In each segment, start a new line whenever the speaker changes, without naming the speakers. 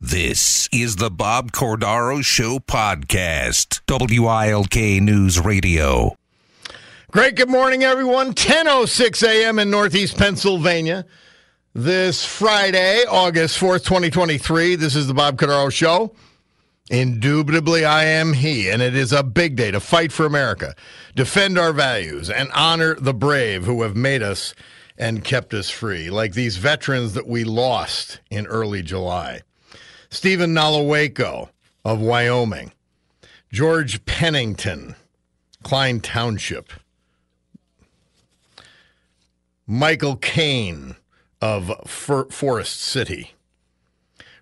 This is the Bob Cordaro Show podcast. WILK News Radio.
Great. Good morning, everyone. 10.06 a.m. in Northeast Pennsylvania. This Friday, August 4th, 2023. This is the Bob Cordaro Show. Indubitably, I am he, and it is a big day to fight for America, defend our values, and honor the brave who have made us and kept us free, like these veterans that we lost in early July. Stephen Nalawaco of Wyoming, George Pennington, Kline Township, Michael Kane of Forest City,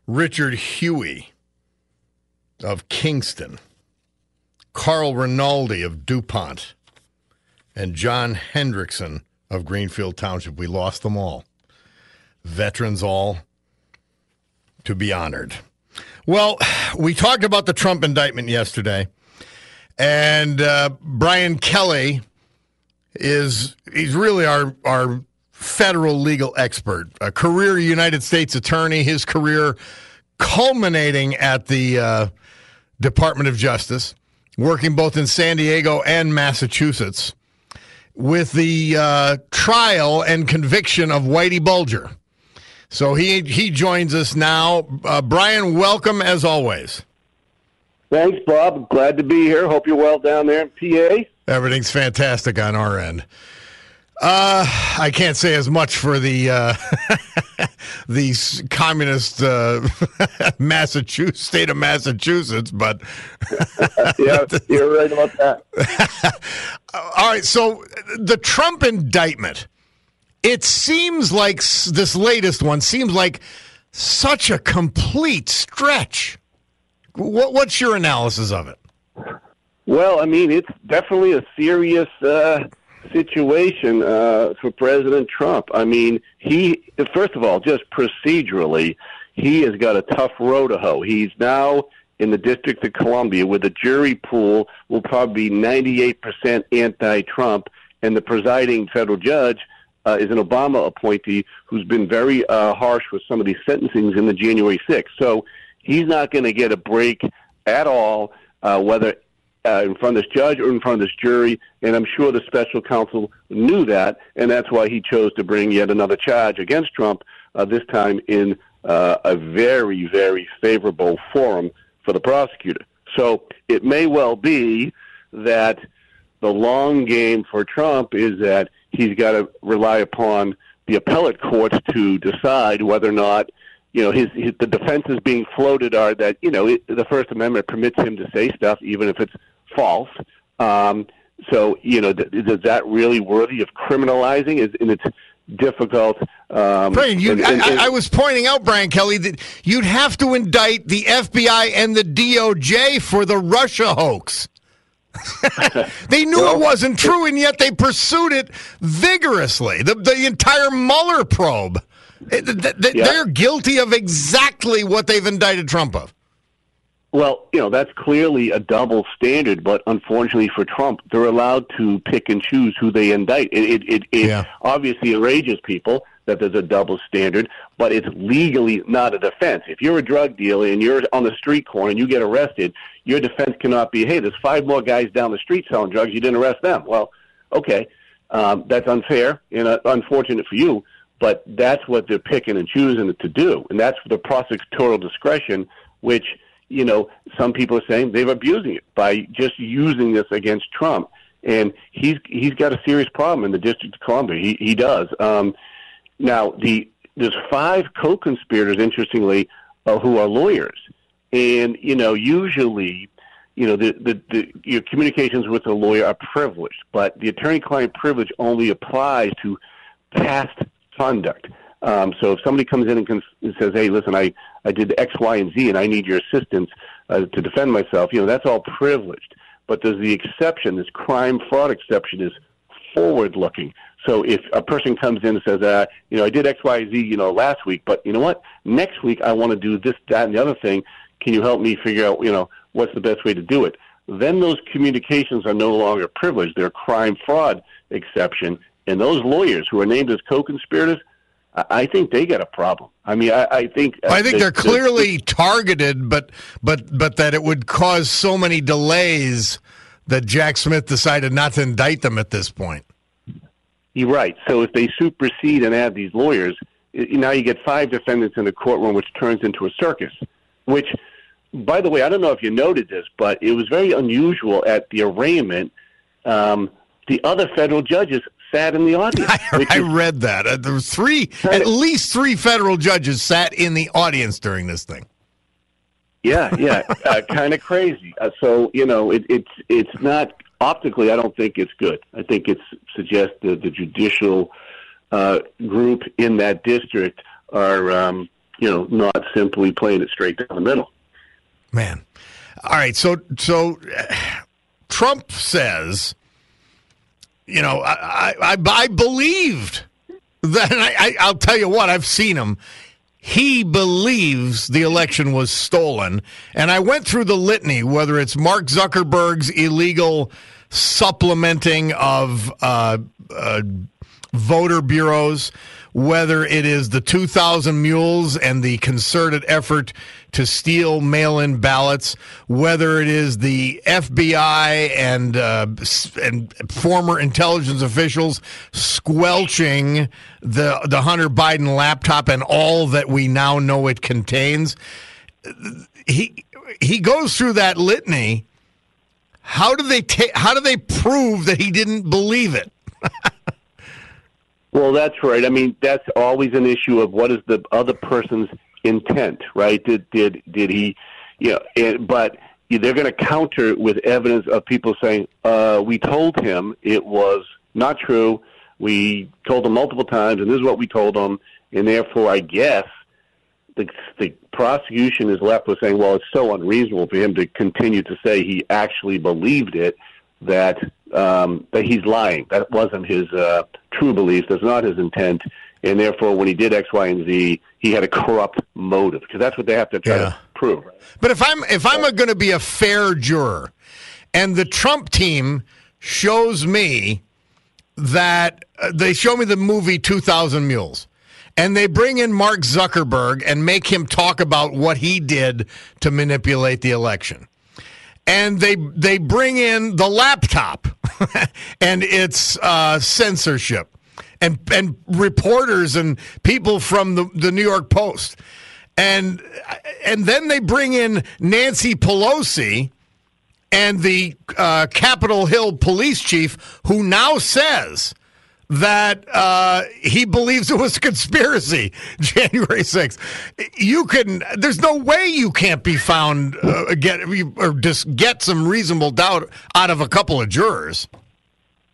Richard Huey of Kingston, Carl Rinaldi of DuPont, and John Hendrickson of Greenfield Township. We lost them all. Veterans all to be honored. Well, we talked about the Trump indictment yesterday, and uh, Brian Kelly is he's really our our federal legal expert, a career United States attorney. His career culminating at the uh, Department of Justice, working both in San Diego and Massachusetts, with the uh, trial and conviction of Whitey Bulger. So he he joins us now. Uh, Brian, welcome as always.
Thanks, Bob. Glad to be here. Hope you're well down there in PA.
Everything's fantastic on our end. Uh, I can't say as much for the uh, the communist uh, Massachusetts state of Massachusetts, but
yeah, you're right about that.
All right, so the Trump indictment it seems like this latest one seems like such a complete stretch. What, what's your analysis of it?
Well, I mean, it's definitely a serious uh, situation uh, for President Trump. I mean, he first of all, just procedurally, he has got a tough row to hoe. He's now in the District of Columbia, where the jury pool will probably be 98% anti-Trump, and the presiding federal judge uh, is an Obama appointee who's been very uh, harsh with some of these sentencings in the January 6th. So he's not going to get a break at all, uh, whether uh, in front of this judge or in front of this jury. And I'm sure the special counsel knew that, and that's why he chose to bring yet another charge against Trump, uh, this time in uh, a very, very favorable forum for the prosecutor. So it may well be that the long game for Trump is that he's got to rely upon the appellate courts to decide whether or not you know his, his the defenses being floated are that you know it, the First Amendment permits him to say stuff even if it's false. Um, so you know, th- is that really worthy of criminalizing? Is and it's difficult. Um,
Brian, you,
and, and, and,
I, I, was pointing out, Brian Kelly, that you'd have to indict the FBI and the DOJ for the Russia hoax. they knew well, it wasn't true, and yet they pursued it vigorously. The, the entire Mueller probe. They're guilty of exactly what they've indicted Trump of.
Well, you know, that's clearly a double standard, but unfortunately for Trump, they're allowed to pick and choose who they indict. It, it, it, it yeah. obviously enrages people that there's a double standard, but it's legally not a defense. If you're a drug dealer and you're on the street corner and you get arrested, your defense cannot be, hey, there's five more guys down the street selling drugs, you didn't arrest them. Well, okay, um, that's unfair and uh, unfortunate for you, but that's what they're picking and choosing to do, and that's the prosecutorial discretion, which you know some people are saying they're abusing it by just using this against Trump, and he's he's got a serious problem in the District of Columbia. He he does. Um, now the there's five co-conspirators, interestingly, uh, who are lawyers, and you know usually you know, the, the, the your communications with a lawyer are privileged, but the attorney-client privilege only applies to past conduct. Um, so if somebody comes in and, cons- and says, "Hey, listen, I I did X, Y, and Z, and I need your assistance uh, to defend myself," you know, that's all privileged. But there's the exception. This crime fraud exception is forward-looking. So if a person comes in and says, uh, "You know, I did X, Y, Z, you know, last week, but you know what? Next week I want to do this, that, and the other thing. Can you help me figure out, you know, what's the best way to do it?" Then those communications are no longer privileged. They're crime fraud exception, and those lawyers who are named as co-conspirators, I I think they got a problem. I mean, I, I think
I think
that-
they're clearly targeted, but but but that it would cause so many delays that Jack Smith decided not to indict them at this point.
You're right. So if they supersede and add these lawyers, i- now you get five defendants in the courtroom, which turns into a circus. Which, by the way, I don't know if you noted this, but it was very unusual at the arraignment. Um, the other federal judges sat in the audience.
I
is-
read that. Uh, there were three, at least three federal judges sat in the audience during this thing.
Yeah, yeah, uh, kind of crazy. Uh, so you know, it, it's it's not optically. I don't think it's good. I think it suggests that the judicial uh, group in that district are, um, you know, not simply playing it straight down the middle.
Man. All right. So, so uh, Trump says, you know, I, I, I, believed that, I, I, I'll tell you what, I've seen him. He believes the election was stolen. And I went through the litany, whether it's Mark Zuckerberg's illegal supplementing of uh, uh, voter bureaus, whether it is the 2,000 mules and the concerted effort to steal mail in ballots, whether it is the FBI and, uh, and former intelligence officials squelching the, the Hunter Biden laptop and all that we now know it contains. He, he goes through that litany. How do they ta- how do they prove that he didn't believe it?
Well, that's right. I mean, that's always an issue of what is the other person's intent, right? Did did did he, you know? But they're going to counter with evidence of people saying, uh, "We told him it was not true. We told him multiple times, and this is what we told him." And therefore, I guess the the prosecution is left with saying, "Well, it's so unreasonable for him to continue to say he actually believed it." That um, that he's lying. That wasn't his uh, true belief. That's not his intent. And therefore, when he did X, Y, and Z, he had a corrupt motive because that's what they have to try
Yeah.
to prove.
But if I'm if I'm going to be a fair juror, and the Trump team shows me that uh, they show me the movie Two Thousand Mules, and they bring in Mark Zuckerberg and make him talk about what he did to manipulate the election, and they they bring in the laptop and its uh, censorship. And, and reporters and people from the, the New York Post and and then they bring in Nancy Pelosi and the uh, Capitol Hill police chief, who now says that uh, he believes it was a conspiracy, January 6th. You can, there's no way you can't be found, uh, get, or just get some reasonable doubt out of a couple of jurors.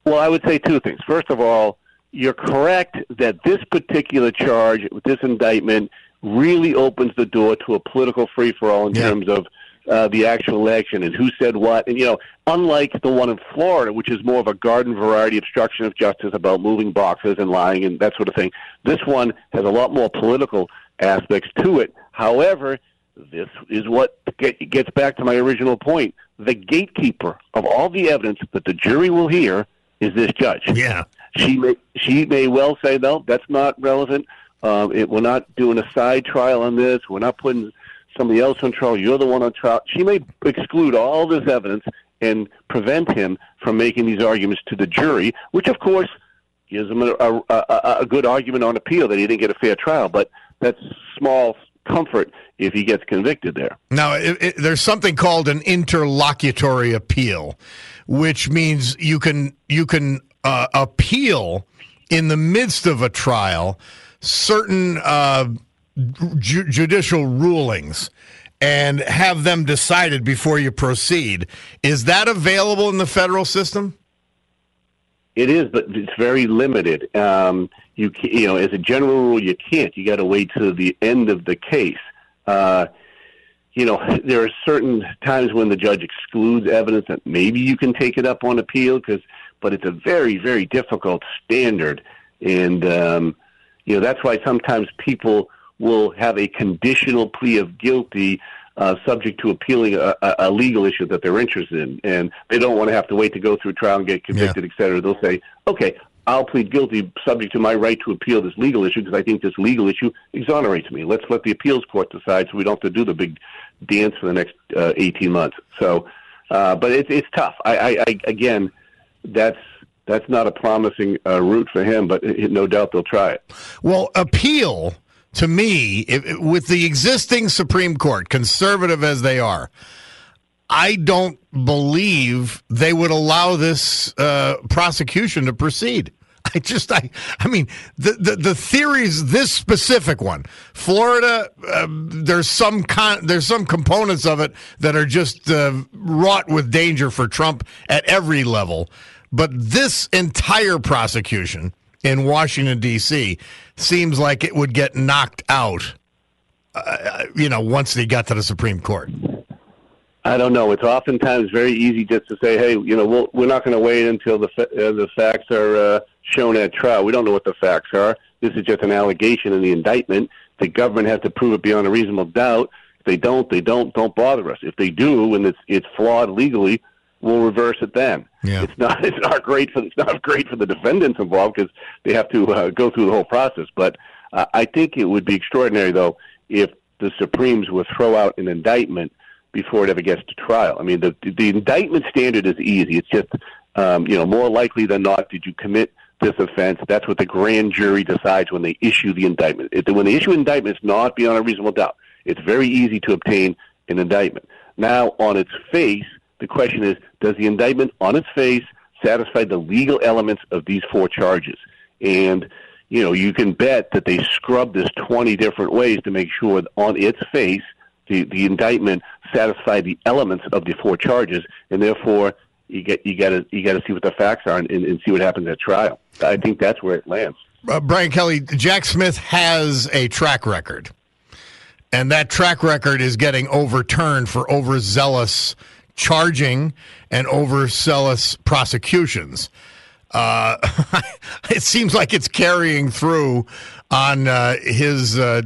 Well, I would say two things. First of all, you're correct that this particular charge, this indictment, really opens the door to a political free for all in
Yeah.
terms of uh, the actual election and who said what. And, you know, unlike the one in Florida, which is more of a garden variety obstruction of justice about moving boxes and lying and that sort of thing, this one has a lot more political aspects to it. However, this is what get, gets back to my original point. The gatekeeper of all the evidence that the jury will hear is this judge.
Yeah.
She may she may well say no, that's not relevant. Um, it, we're not doing a side trial on this. We're not putting somebody else on trial. You're the one on trial. She may exclude all this evidence and prevent him from making these arguments to the jury, which of course gives him a, a, a, good argument on appeal that he didn't get a fair trial. But that's small comfort if he gets convicted there.
Now, it, it, there's something called an interlocutory appeal, which means you can you can uh, appeal in the midst of a trial certain uh, ju- judicial rulings and have them decided before you proceed. Is that available in the federal system?
It is, but it's very limited. Um, you you know, as a general rule, you can't. You got to wait to the end of the case. Uh, you know, there are certain times when the judge excludes evidence that maybe you can take it up on appeal, because, but it's a very, very difficult standard, and um, you know that's why sometimes people will have a conditional plea of guilty uh, subject to appealing a, a legal issue that they're interested in, and they don't want to have to wait to go through trial and get convicted, yeah. et cetera. They'll say, okay, I'll plead guilty subject to my right to appeal this legal issue because I think this legal issue exonerates me. Let's let the appeals court decide so we don't have to do the big dance for the next uh, 18 months. So, uh, but it's it's tough. I, I, I again, that's that's not a promising uh, route for him, but it, no doubt they'll try it.
Well, appeal to me, if, with the existing Supreme Court, conservative as they are, I don't believe they would allow this uh, prosecution to proceed. I just, I, I mean, the, the, the theories, this specific one, Florida, uh, there's some con, there's some components of it that are just uh, wrought with danger for Trump at every level. But this entire prosecution in Washington D.C. seems like it would get knocked out. Uh, you know, once they got to the Supreme Court.
I don't know. It's oftentimes very easy just to say, "Hey, you know, we'll, we're not going to wait until the uh, the facts are uh, shown at trial. We don't know what the facts are. This is just an allegation in the indictment. The government has to prove it beyond a reasonable doubt. If they don't, they don't. Don't bother us. If they do, and it's it's flawed legally, we'll reverse it then.
Yeah.
It's not it's not great for it's not great for the defendants involved because they have to uh, go through the whole process. But uh, I think it would be extraordinary though if the Supremes would throw out an indictment before it ever gets to trial. I mean, the the indictment standard is easy. It's just um, you know more likely than not did you commit this offense. That's what the grand jury decides when they issue the indictment. If, when they issue an indictment, it's not beyond a reasonable doubt. It's very easy to obtain an indictment. Now, on its face, the question is, does the indictment on its face satisfy the legal elements of these four charges? And you know, you can bet that they scrubbed this 20 different ways to make sure on its face the, the indictment satisfy the elements of the four charges, and therefore you get you got to you got to see what the facts are and, and, see what happens at trial. I think that's where it lands.
Uh, Brian Kelly, Jack Smith has a track record, and that track record is getting overturned for overzealous charging and overzealous prosecutions. Uh, it seems like it's carrying through on uh, his uh,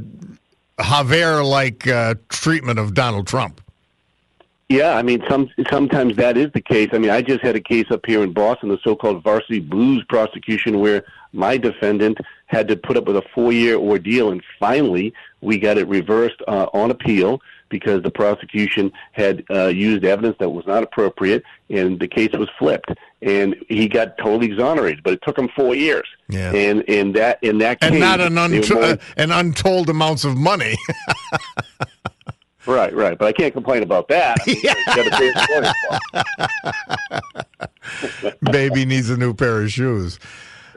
Javert like uh, treatment of Donald Trump.
Yeah, I mean, some sometimes that is the case. I mean, I just had a case up here in Boston, the so-called varsity blues prosecution, where my defendant had to put up with a four-year ordeal, and finally we got it reversed uh, on appeal because the prosecution had uh, used evidence that was not appropriate, and the case was flipped, and he got totally exonerated. But it took him four years,
yeah.
and in that in that case, and
not an, unt- uh, an untold amounts of money.
Right, right. But I can't complain about that.
I mean, Baby needs a new pair of shoes.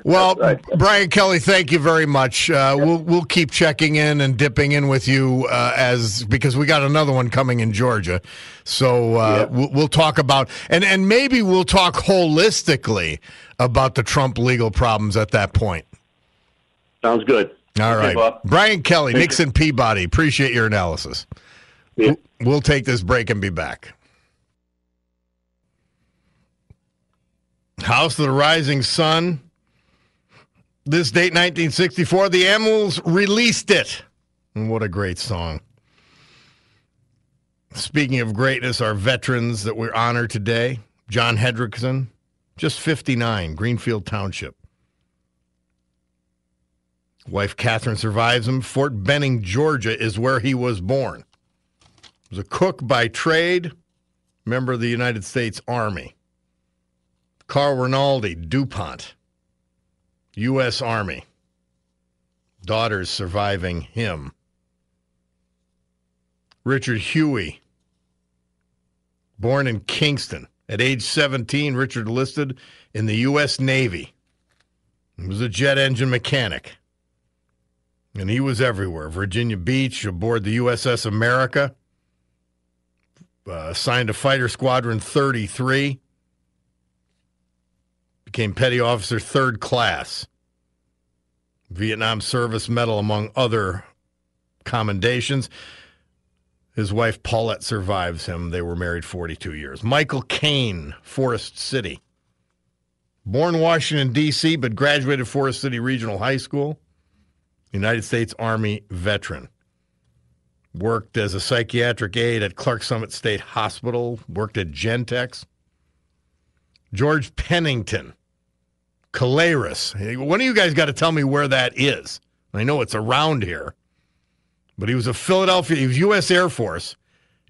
Well, right. Brian Kelly, thank you very much. Uh, we'll we'll keep checking in and dipping in with you uh, as because we got another one coming in Georgia. So uh, yeah. we'll, we'll talk about and and maybe we'll talk holistically about the Trump legal problems at that point.
Sounds good.
All right, okay, Brian Kelly, thank Nixon you. Peabody. Appreciate your analysis. Yeah. We'll take this break and be back. House of the Rising Sun. This date, 1964, the Animals released it. And what a great song. Speaking of greatness, our veterans that we honor today John Hedrickson, just 59, Greenfield Township. Wife Catherine survives him. Fort Benning, Georgia is where he was born was a cook by trade, member of the United States Army. Carl Rinaldi, DuPont, U.S. Army. Daughters surviving him. Richard Huey, born in Kingston. At age 17, Richard enlisted in the U.S. Navy. He was a jet engine mechanic. And he was everywhere Virginia Beach, aboard the USS America, uh, assigned to Fighter Squadron 33, became Petty Officer Third Class, Vietnam Service Medal, among other commendations. His wife Paulette survives him. They were married 42 years. Michael Kane, Forest City. Born Washington, D.C., but graduated Forest City Regional High School. United States Army veteran. Worked as a psychiatric aide at Clark Summit State Hospital. Worked at Gentex. George Pennington, Kelayres. One of you guys got to tell me where that is. I know it's around here. But he was a Philadelphia, he was U.S. Air Force,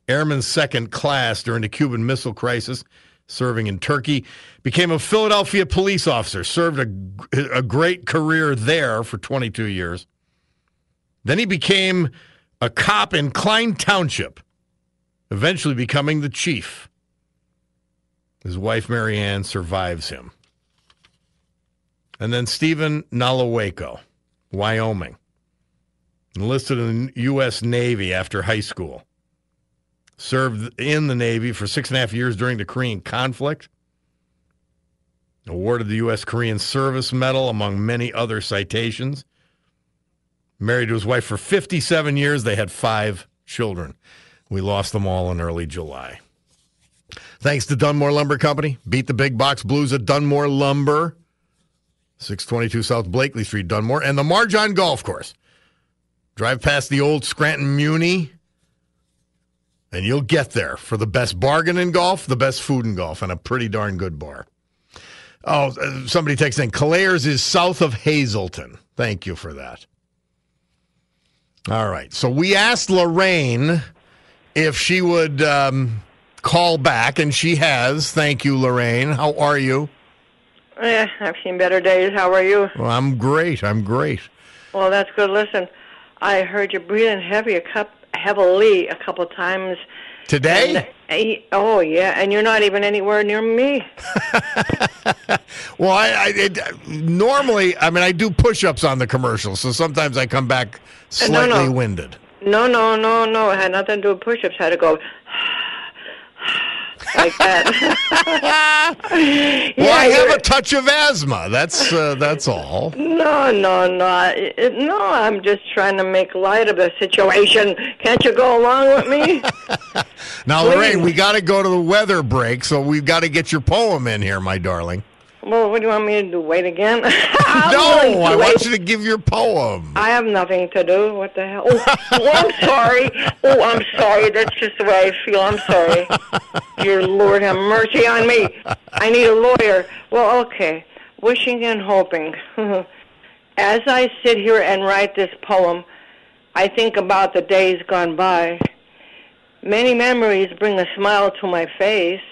Airman Second Class during the Cuban Missile Crisis, serving in Turkey. Became a Philadelphia police officer, served a, a great career there for 22 years. Then he became a cop in Kline Township, eventually becoming the chief. His wife, Marianne, survives him. And then Stephen Nalawaco, Wyoming enlisted in the U.S. Navy after high school. Served in the Navy for six and a half years during the Korean conflict. Awarded the U.S. Korean Service Medal, among many other citations. Married to his wife for 57 years. They had five children. We lost them all in early July. Thanks to Dunmore Lumber Company. Beat the big box blues at Dunmore Lumber. 622 South Blakely Street, Dunmore. And the Mar-John Golf Course. Drive past the old Scranton Muni, and you'll get there for the best bargain in golf, the best food in golf, and a pretty darn good bar. Oh, uh, somebody texted in Kelayres is south of Hazleton. Thank you for that. All right. So we asked Lorraine if she would um, call back, and she has. Thank you, Lorraine. How are you?
Yeah, I've seen better days. How are you?
Well, I'm great. I'm great.
Well, that's good. Listen, I heard you breathing heavy a cup heavily a couple of times
today.
And, uh, oh yeah, and you're not even anywhere near me.
well, I, I it, normally, I mean, I do push-ups on the commercial, so sometimes I come back slightly
no, no.
winded.
No, no, no, no. It had nothing to do with push-ups. I had to go like that.
yeah, well, I have a touch of asthma. That's uh, that's all.
No, no, no, it, no. I'm just trying to make light of the situation. Can't you go along with me?
now, Please. Lorraine, we got to go to the weather break, so we've got to get your poem in here, my darling.
Well, what do you want me to do? Wait again?
no, I wait. want you to give your poem.
I have nothing to do. What the hell? Oh, oh, I'm sorry. Oh, I'm sorry. That's just the way I feel. I'm sorry. Your Lord have mercy on me. I need a lawyer. Well, okay. Wishing and hoping. As I sit here and write this poem, I think about the days gone by. Many memories bring a smile to my face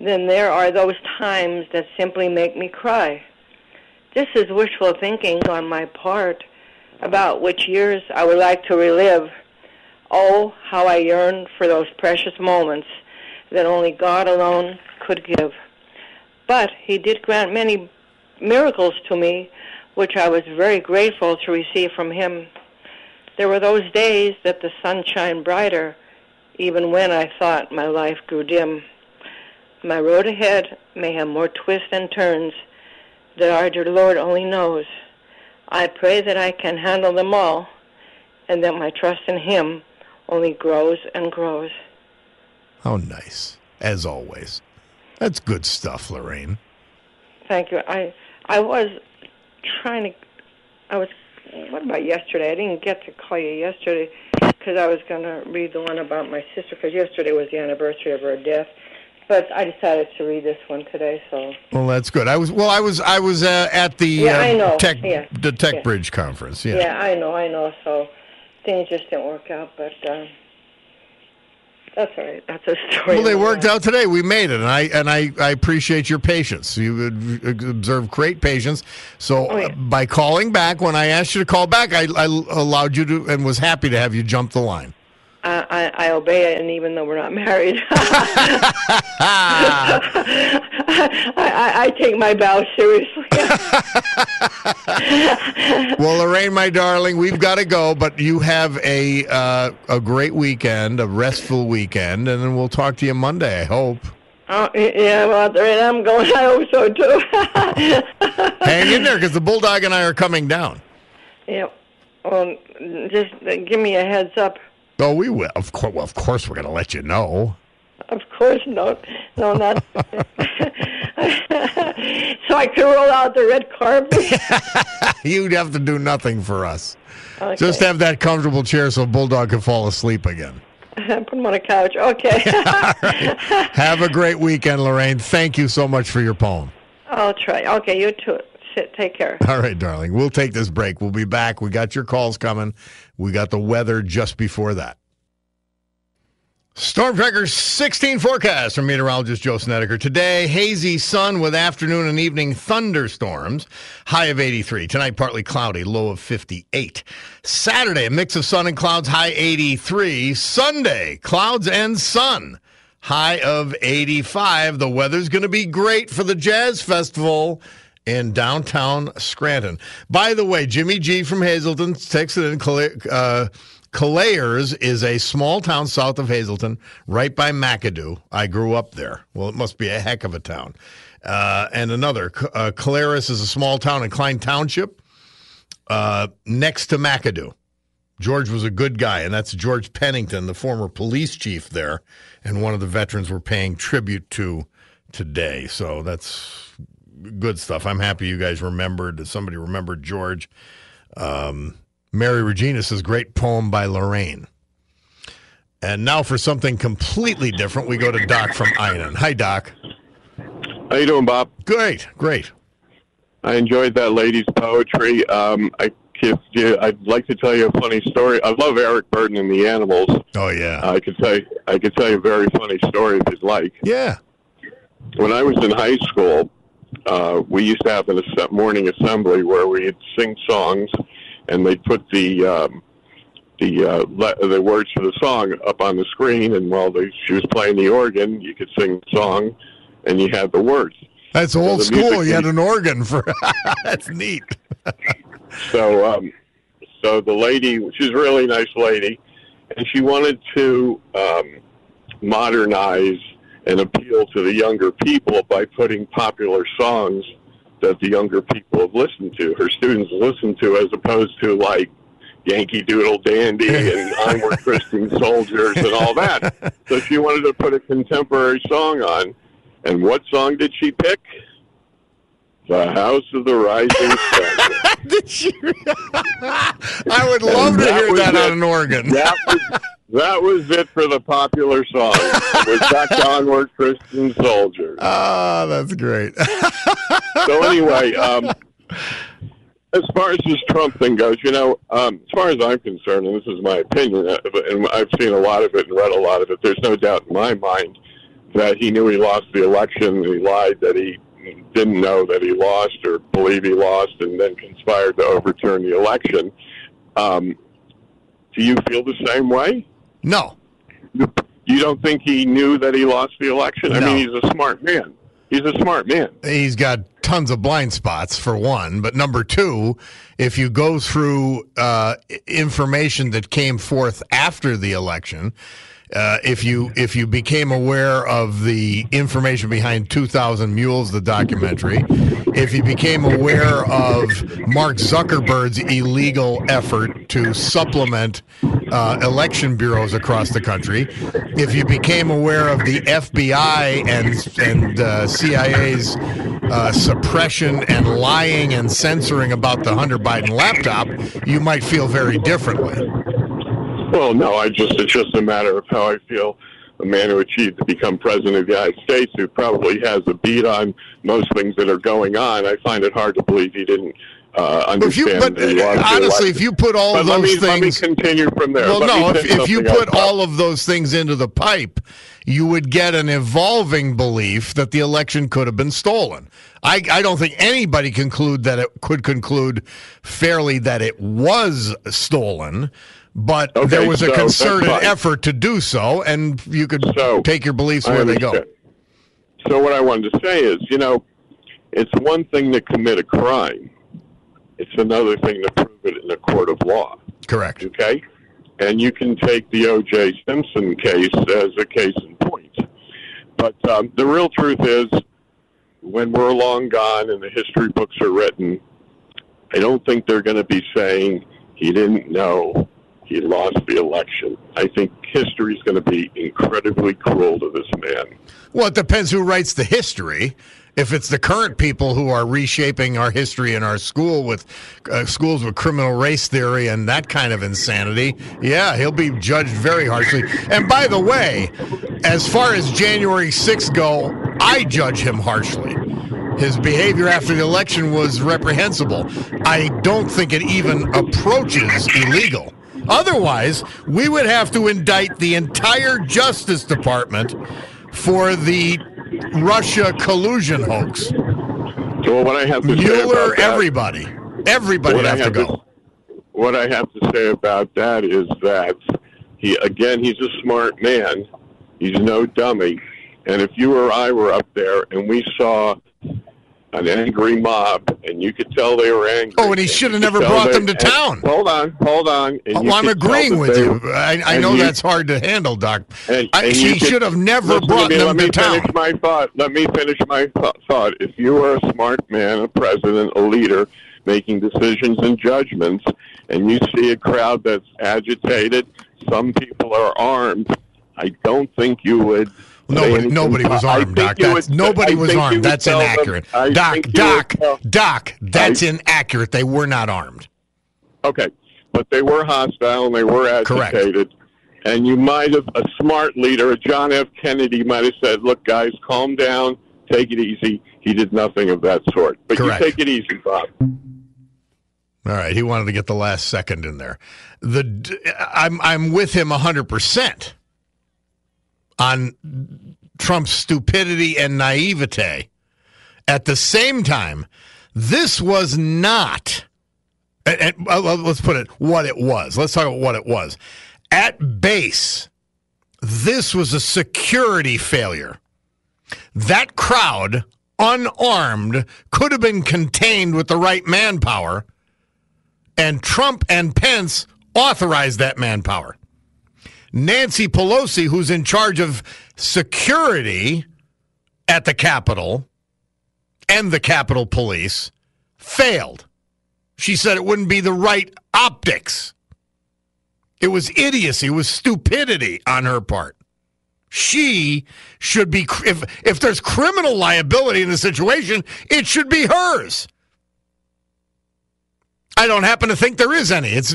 then there are those times that simply make me cry. This is wishful thinking on my part about which years I would like to relive. Oh, how I yearn for those precious moments that only God alone could give. But He did grant many miracles to me, which I was very grateful to receive from Him. There were those days that the sun shined brighter, even when I thought my life grew dim. My road ahead may have more twists and turns that our dear Lord only knows. I pray that I can handle them all and that my trust in Him only grows and grows.
How nice, as always. That's good stuff, Lorraine.
Thank you. I I was trying to. I was. What about yesterday? I didn't get to call you yesterday because I was going to read the one about my sister because yesterday was the anniversary of her death but I decided to read this one today. So
well, that's good. I was well, I was I was uh, at the
yeah,
uh,
I know.
tech
yeah.
the Tech
yeah.
Bridge conference. Yeah,
yeah, I know, I know. So things just didn't work out, but uh, That's all right. That's a story.
Well, they worked out today. We made it, and I and I, I appreciate your patience. You observe great patience. So
Oh, yeah.
uh, by calling back when I asked you to call back, I, I allowed you to and was happy to have you jump the line.
I, I, I obey it, and even though we're not married, I, I, I take my vows seriously.
Well, Lorraine, my darling, we've got to go, but you have a uh, a great weekend, a restful weekend, and then we'll talk to you Monday. I hope.
oh, yeah, well, right, I'm going. I hope so too.
Hang in there, because the bulldog and I are coming down.
yeah. Well, just give me a heads up.
Oh, we will. Of course, well, of course, we're going to let you know.
Of course, no, no, not. so I can roll out the red carpet.
You'd have to do nothing for us.
Okay.
Just have that comfortable chair so Bulldog can fall asleep again.
Put him on a couch. Okay.
Have a great weekend, Lorraine. Thank you so much for your poem.
I'll try. Okay, you too. Sit. Take care.
All right, darling. We'll take this break. We'll be back. We got your calls coming. We got the weather just before that. Storm Tracker 16 forecast from meteorologist Joe Snedeker. Today, hazy sun with afternoon and evening thunderstorms. High of 83. Tonight, partly cloudy, low of 58. Saturday, a mix of sun and clouds, high 83. Sunday, clouds and sun. High of 85. The weather's going to be great for the Jazz Festival in downtown Scranton. By the way, Jimmy G from Hazleton texted in. Uh, Kelayres is a small town south of Hazleton, right by McAdoo. I grew up there. Well, it must be a heck of a town. Uh, and another, uh, is a small town in Kline Township, uh, next to McAdoo. George was a good guy, and that's George Pennington, the former police chief there, and one of the veterans we're paying tribute to today. So that's good stuff. I'm happy you guys remembered. Somebody remembered George. Um, Mary Regina says, great poem by Lorraine. And now for something completely different, we go to Doc from Einan. Hi, Doc.
How you doing, Bob?
Great, great.
I enjoyed that lady's poetry. Um, I if you, I'd like to tell you a funny story. I love Eric Burdon and the Animals.
Oh yeah,
I could tell you, I could tell you a very funny story if you'd like.
yeah.
When I was in high school, uh, we used to have an asse- morning assembly where we'd sing songs, and they'd put the um, the uh, le- the words to the song up on the screen, and while they, she was playing the organ, you could sing the song, and you had the words.
That's old school. You had an organ for. That's neat.
So, um, so the lady, she's a really nice lady, and she wanted to um, modernize and appeal to the younger people by putting popular songs that the younger people have listened to, her students listen to, as opposed to like Yankee Doodle Dandy and I'm Onward Christian Soldiers and all that. So she wanted to put a contemporary song on. And what song did she pick? The House of the Rising Sun.
Did she? I would love to hear that on an organ.
that was that was it for the popular song. It was back to onward Christian soldiers.
Ah, that's great.
So anyway, um, as far as this Trump thing goes, you know, um, as far as I'm concerned, and this is my opinion, uh, and I've seen a lot of it and read a lot of it. There's no doubt in my mind that he knew he lost the election. He lied that he didn't know that he lost or believe he lost, and then conspired to overturn the election. Um, do you feel the same way?
No,
You don't think he knew that he lost the election? I mean, he's a smart man. He's a smart man.
he's got tons of blind spots for one but number two if you go through uh, information that came forth after the election uh, if you if you became aware of the information behind 2000 mules the documentary if you became aware of mark zuckerberg's illegal effort to supplement uh, election bureaus across the country if you became aware of the fbi and and uh, cia's uh, suppression and lying and censoring about the Hunter Biden laptop, you might feel very differently.
Well, no, I just it's just a matter of how I feel. A man who achieved to become president of the United States, who probably has a beat on most things that are going on. I find it hard to believe he didn't uh,
If you,
understand.
but
that he lost
honestly, if you put all
But
of
let
those
me, let me
things,
continue from there.
well,
Let
no, if, if you put all of those things into the pipe, you would get an evolving belief that the election could have been stolen. I, I don't think anybody conclude that it could conclude fairly that it was stolen, but
Okay,
there was a
so that's
concerted effort to do so, and you could
So,
take your beliefs where they go.
So what I wanted to say is, you know, it's one thing to commit a crime. It's another thing to prove it in a court of law.
Correct.
Okay? And you can take the O.J. Simpson case as a case in point. But um, the real truth is, when we're long gone and the history books are written, I don't think they're going to be saying he didn't know he lost the election. I think history is going to be incredibly cruel to this man.
Well, it depends who writes the history. If it's the current people who are reshaping our history in our school with uh, schools with criminal race theory and that kind of insanity, yeah, he'll be judged very harshly. And by the way, as far as January 6th go, I judge him harshly. His behavior after the election was reprehensible. I don't think it even approaches illegal. Otherwise, we would have to indict the entire Justice Department for the Russia collusion hoax.
So what I have to say
Mueller,
about that,
everybody. Everybody
What I
have to
have to- what I have to say about that is that he again he's a smart man. He's no dummy. And if you or I were up there and we saw an angry mob and you could tell they were angry.
Oh, and he should have never brought
they-
them to
and-
town.
Hold on, hold on. And
Oh, I'm agreeing with you.
were-
I, I know
you-
that's hard to handle, Doc.
And,
I,
and
he should have never brought
to me,
them
let me
to town.
finish my thought. Let me finish my th- thought. If you are a smart man, a president, a leader, making decisions and judgments, and you see a crowd that's agitated, some people are armed. I don't think you would.
Nobody, nobody was armed, Doc. That's, nobody was armed. That's inaccurate. Doc, Doc, Doc, that's inaccurate. They were not armed.
Okay, but they were hostile and they were agitated. Correct. And you might have, a smart leader, a John F. Kennedy, might have said, "Look, guys, calm down, take it easy." He did nothing of that sort. But
Correct.
you take it easy, Bob.
All right, he wanted to get the last second in there. The I'm I'm with him hundred percent on Trump's stupidity and naivete. At the same time, this was not. And, and, let's put it what it was. Let's talk about what it was. At base, this was a security failure. That crowd, unarmed, could have been contained with the right manpower and Trump and Pence authorized that manpower. Nancy Pelosi, who's in charge of security at the Capitol and the Capitol Police, failed. She said it wouldn't be the right optics. It was idiocy, it was stupidity on her part. She should be, if, if there's criminal liability in the situation, it should be hers. I don't happen to think there is any. It's,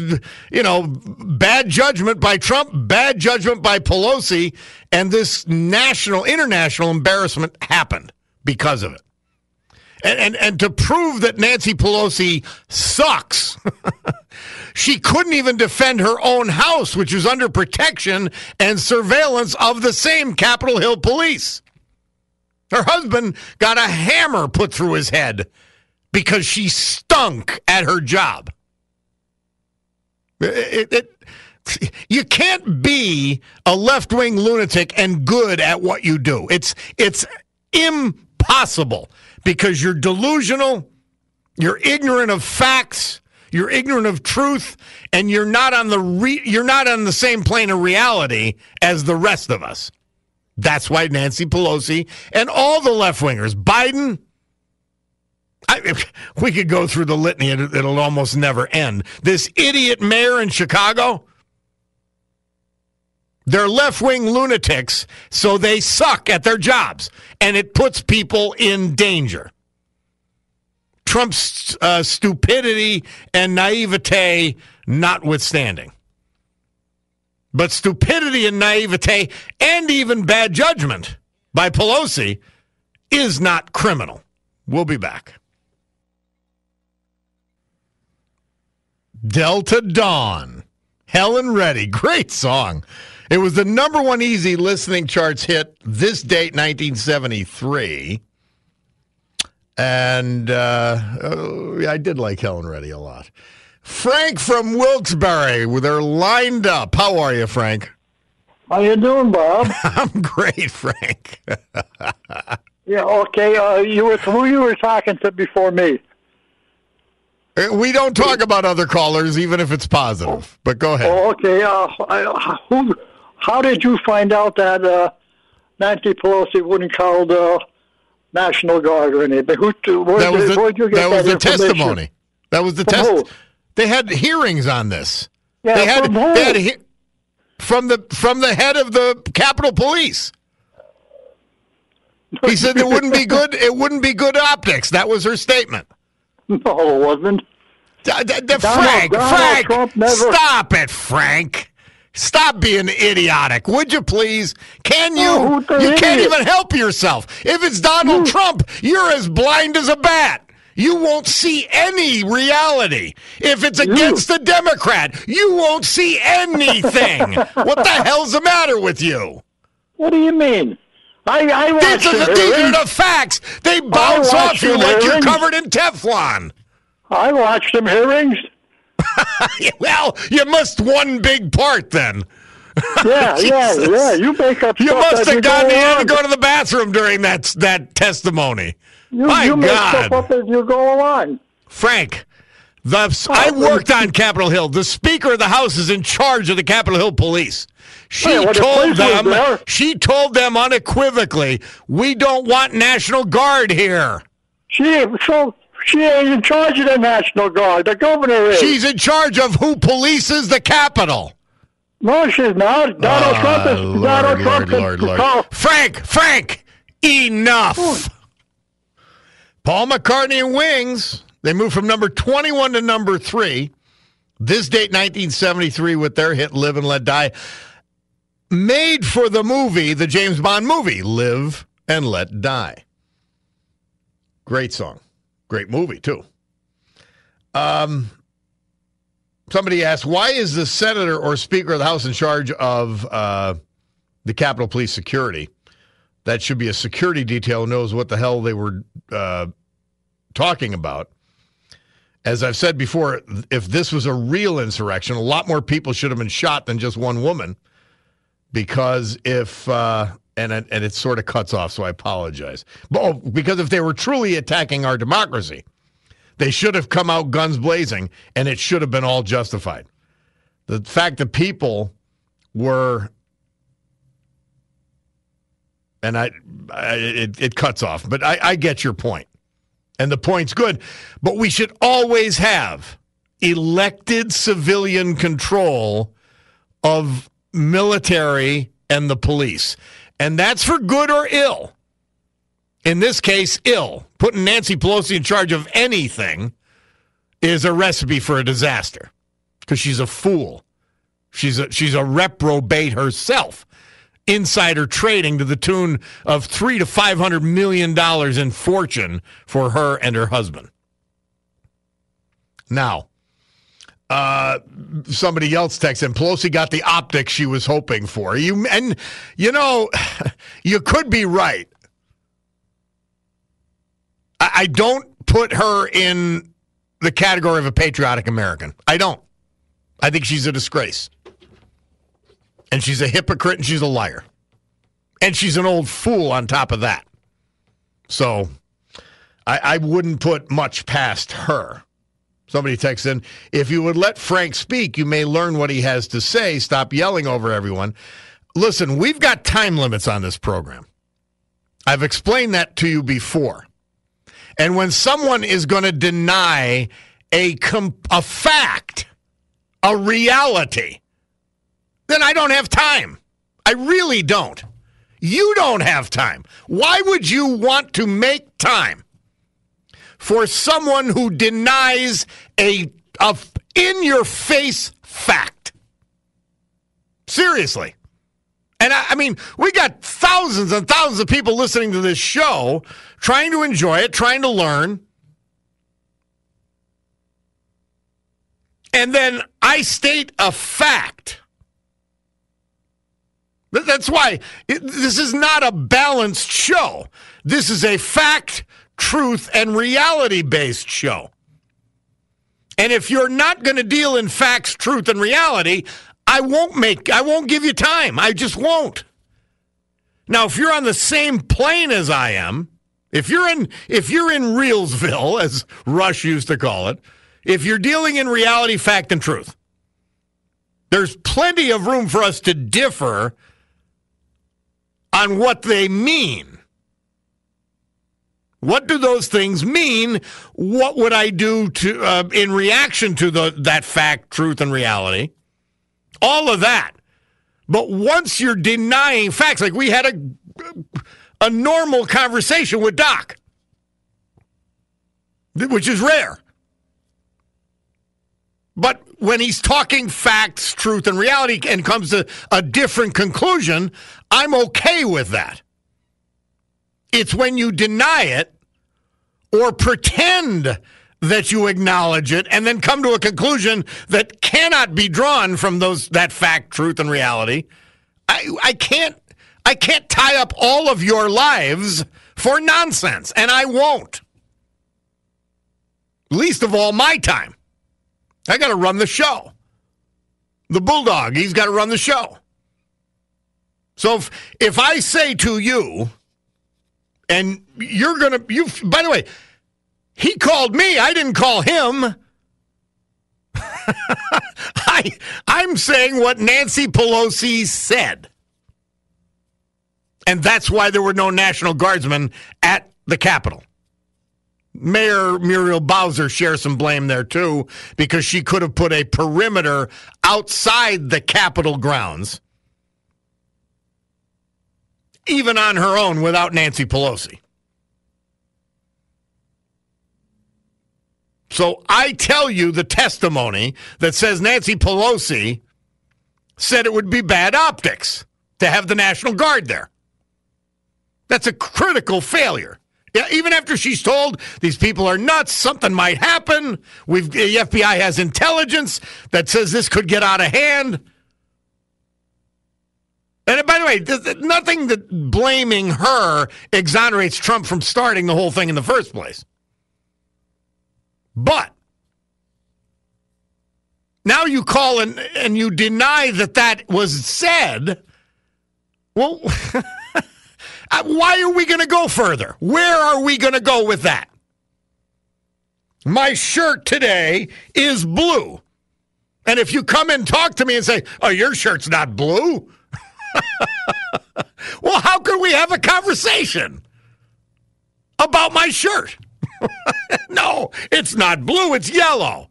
you know, bad judgment by Trump, bad judgment by Pelosi, and this national, international embarrassment happened because of it. And, and, and to prove that Nancy Pelosi sucks, she couldn't even defend her own house, which was under protection and surveillance of the same Capitol Hill police. Her husband got a hammer put through his head because she stunk at her job. It- it- you can't be a left-wing lunatic and good at what you do. It's it's impossible because you're delusional, you're ignorant of facts, you're ignorant of truth, and you're not on the re- you're not on the same plane of reality as the rest of us. That's why Nancy Pelosi and all the left-wingers, Biden, I, we could go through the litany, it, it'll almost never end. This idiot mayor in Chicago, they're left wing lunatics, so they suck at their jobs, and it puts people in danger. Trump's uh, stupidity and naivete notwithstanding. But stupidity and naivete, and even bad judgment by Pelosi, is not criminal. We'll be back. Delta Dawn. Helen Reddy. Great song. It was the number one easy listening charts hit this date, 1973. And uh, oh, yeah, I did like Helen Reddy a lot. Frank from Wilkes-Barre, they're lined up. How are you, Frank?
How you doing, Bob?
I'm great, Frank.
yeah, okay. Uh, you were who you were talking to before me?
Uh, we don't talk about other callers, even if it's positive. But go ahead.
Oh, okay. Uh, who? How did you find out that uh, Nancy Pelosi wouldn't call the National Guard or anything? Who? Where,
that was
did,
the,
get
that was the testimony. That was the
From
test.
who?
They had hearings on this.
Yeah,
they had,
from who?
they had he- from the from the head of the Capitol Police. He said it wouldn't be good. It wouldn't be good optics. That was her statement.
No, it wasn't.
D- d- d-
Donald-
Frank,
Donald
Frank,
Trump never-
stop it, Frank. Stop being idiotic, would you please? Can you?
Oh,
you can't even help yourself. If it's Donald Trump, you're as blind as a bat. You won't see any reality. If it's against the Democrat, you won't see anything. what the hell's the matter with you?
What do you mean? I I watched
These are,
the
the, these are
hearings.
the facts. They bounce off you like you're covered in Teflon.
I watched them hearings.
well, you missed one big part then.
Yeah, yeah, yeah. You make up
You must have gone
go
had to go to the bathroom during that that testimony.
You,
My
you make
God.
stuff up as you go along.
Frank, the I worked on Capitol Hill. The Speaker of the House is in charge of the Capitol Hill Police. She
well,
told them
there.
she told them unequivocally, we don't want National Guard here.
She so she ain't in charge of the National Guard. The governor is.
She's in charge of who polices the Capitol.
no, she's not. Donald
Ah,
Trump is
Lord,
Donald Trump
Lord,
can
Lord, Lord. Frank, Frank, enough. Paul McCartney and Wings, they moved from number 21 to number 3. This date 1973 with their hit Live and Let Die. Made for the movie, the James Bond movie, Live and Let Die. Great song. Great movie, too. Um somebody asked, why is the senator or speaker of the House in charge of uh, the Capitol Police security? That should be a security detail knows what the hell they were uh, talking about. As I've said before, if this was a real insurrection, a lot more people should have been shot than just one woman. Because if uh, and it, and it sort of cuts off, so I apologize. But, oh, because if they were truly attacking our democracy, they should have come out guns blazing, and it should have been all justified. The fact that people were, and I, I it, it cuts off, but I, I get your point, and the point's good. But we should always have elected civilian control of military and the police, and that's for good or ill in this case, ill. Putting Nancy Pelosi in charge of anything is a recipe for a disaster because she's a fool. She's a, she's a reprobate herself. Insider trading to the tune of three to five hundred million dollars in fortune for her and her husband. Now, uh, somebody else texted, and Pelosi got the optics she was hoping for. You and you know, you could be right. I, I don't put her in the category of a patriotic American. I don't. I think she's a disgrace. And she's a hypocrite and she's a liar. And she's an old fool on top of that. So I, I wouldn't put much past her. Somebody texts in, if you would let Frank speak, you may learn what he has to say. Stop yelling over everyone. Listen, we've got time limits on this program. I've explained that to you before. And when someone is going to deny a com- a fact, a reality, then I don't have time. I really don't. You don't have time. Why would you want to make time for someone who denies a, a in your face fact? Seriously. And I, I, mean, we got thousands and thousands of people listening to this show, trying to enjoy it, trying to learn. and then I state a fact. That's why it, this is not a balanced show. This is a fact, truth, and reality based show. And if you're not going to deal in facts, truth, and reality, I won't make, I won't give you time. I just won't. Now, if you're on the same plane as I am, if you're in, if you're in Reelsville, as Rush used to call it, if you're dealing in reality, fact, and truth, there's plenty of room for us to differ on what they mean. What do those things mean? What would I do to uh, in reaction to the that fact, truth, and reality? All of that. But once you're denying facts, like we had a a normal conversation with Doc, which is rare. But when he's talking facts, truth, and reality and comes to a different conclusion, I'm okay with that. It's when you deny it or pretend that you acknowledge it and then come to a conclusion that cannot be drawn from those that fact, truth, and reality. I, I can't I can't tie up all of your lives for nonsense, and I won't. Least of all my time. I got to run the show. The bulldog, he's got to run the show. So if if I say to you, and you're gonna you by the way, he called me. I didn't call him. I I'm saying what Nancy Pelosi said. And that's why there were no National Guardsmen at the Capitol. Mayor Muriel Bowser shares some blame there too, because she could have put a perimeter outside the Capitol grounds, even on her own without Nancy Pelosi. So I tell you the testimony that says Nancy Pelosi said it would be bad optics to have the National Guard there. That's a critical failure. Yeah, even after she's told these people are nuts, something might happen. We've the FBI has intelligence that says this could get out of hand. And by the way, th- th- nothing that blaming her exonerates Trump from starting the whole thing in the first place. But now you call and, and you deny that that was said. Well, uh, why are we going to go further? Where are we going to go with that? My shirt today is blue. And if you come and talk to me and say, oh, your shirt's not blue, well, how could we have a conversation about my shirt? no, it's not blue, it's yellow.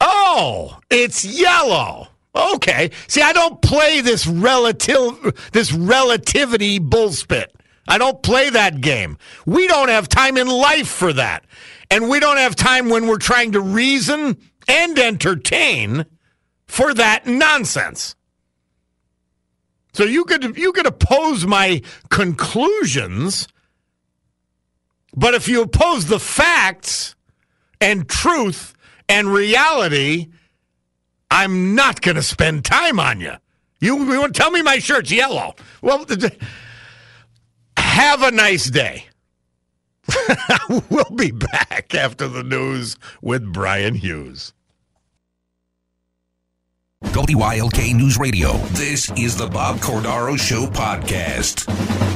Oh, it's yellow. Okay. See, I don't play this relative this relativity bullspit. I don't play that game. We don't have time in life for that. And we don't have time when we're trying to reason and entertain for that nonsense. So you could you could oppose my conclusions, but if you oppose the facts and truth and reality, I'm not going to spend time on you. You, you want to tell me my shirt's yellow? Well, have a nice day. we'll be back after the news with Brian Hughes.
WILK News Radio. This is the Bob Cordaro Show podcast.